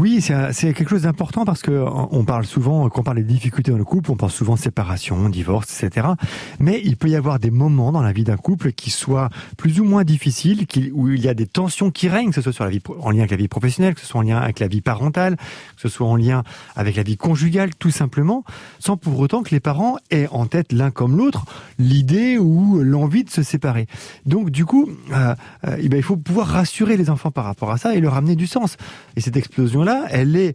Oui, c'est quelque chose d'important parce que on parle souvent, quand on parle des difficultés dans le couple, on pense souvent séparation, divorce, etc. Mais il peut y avoir des moments dans la vie d'un couple qui soient plus ou moins difficiles, où il y a des tensions qui règnent, que ce soit sur la vie, en lien avec la vie professionnelle, que ce soit en lien avec la vie parentale, que ce soit en lien avec la vie conjugale, tout simplement, sans pour autant que les parents aient en tête l'un comme l'autre l'idée ou l'envie de se séparer. Donc du coup, euh, euh, eh ben, il faut pouvoir rassurer les enfants par rapport à ça et leur amener du sens. Et cette explosion-là, elle est,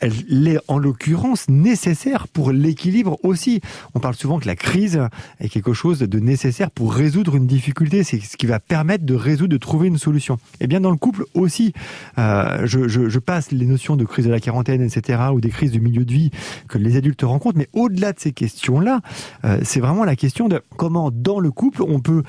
elle est en l'occurrence nécessaire pour l'équilibre aussi. On parle souvent que la crise est quelque chose de nécessaire pour résoudre une difficulté. C'est ce qui va permettre de résoudre, de trouver une solution. Et eh bien dans le couple aussi, euh, je, passe les notions de crise de la quarantaine, etc., ou des crises du milieu de vie que les adultes rencontrent. Mais au-delà de ces questions-là, c'est vraiment la question de comment dans le couple on peut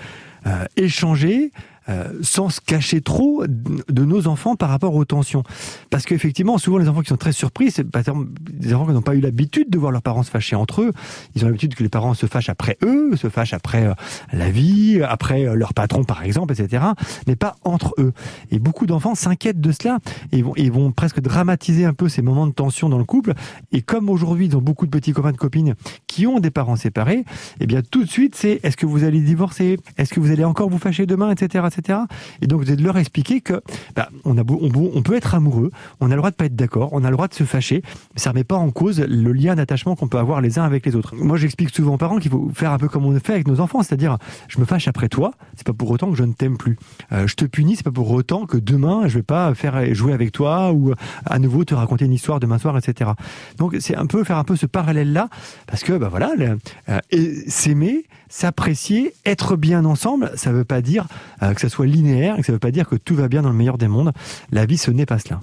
euh, échanger, euh, sans se cacher trop de nos enfants par rapport aux tensions. Parce qu'effectivement, souvent les enfants qui sont très surpris, c'est des enfants qui n'ont pas eu l'habitude de voir leurs parents se fâcher entre eux. Ils ont l'habitude que les parents se fâchent après eux, se fâchent après euh, la vie, après euh, leur patron par exemple, etc. Mais pas entre eux. Et beaucoup d'enfants s'inquiètent de cela et vont, et vont presque dramatiser un peu ces moments de tension dans le couple. Et comme aujourd'hui, ils ont beaucoup de petits copains de copines qui ont des parents séparés, eh bien tout de suite, c'est est-ce que vous allez divorcer? Est-ce que vous allez encore vous fâcher demain, etc. Et donc, de leur expliquer que bah, on, a on, peut être amoureux, on a le droit de pas être d'accord, on a le droit de se fâcher, mais ça remet pas en cause le lien d'attachement qu'on peut avoir les uns avec les autres. Moi, j'explique souvent aux parents qu'il faut faire un peu comme on fait avec nos enfants, c'est-à-dire, je me fâche après toi, c'est pas pour autant que je ne t'aime plus. Euh, je te punis, c'est pas pour autant que demain, je vais pas faire jouer avec toi ou à nouveau te raconter une histoire demain soir, etc. Donc, c'est un peu faire un peu ce parallèle-là, parce que, bah voilà, euh, s'aimer, s'apprécier, être bien ensemble, ça veut pas dire euh, que ça soit linéaire, que ça veut pas dire que tout va bien dans le meilleur des mondes. La vie, ce n'est pas cela.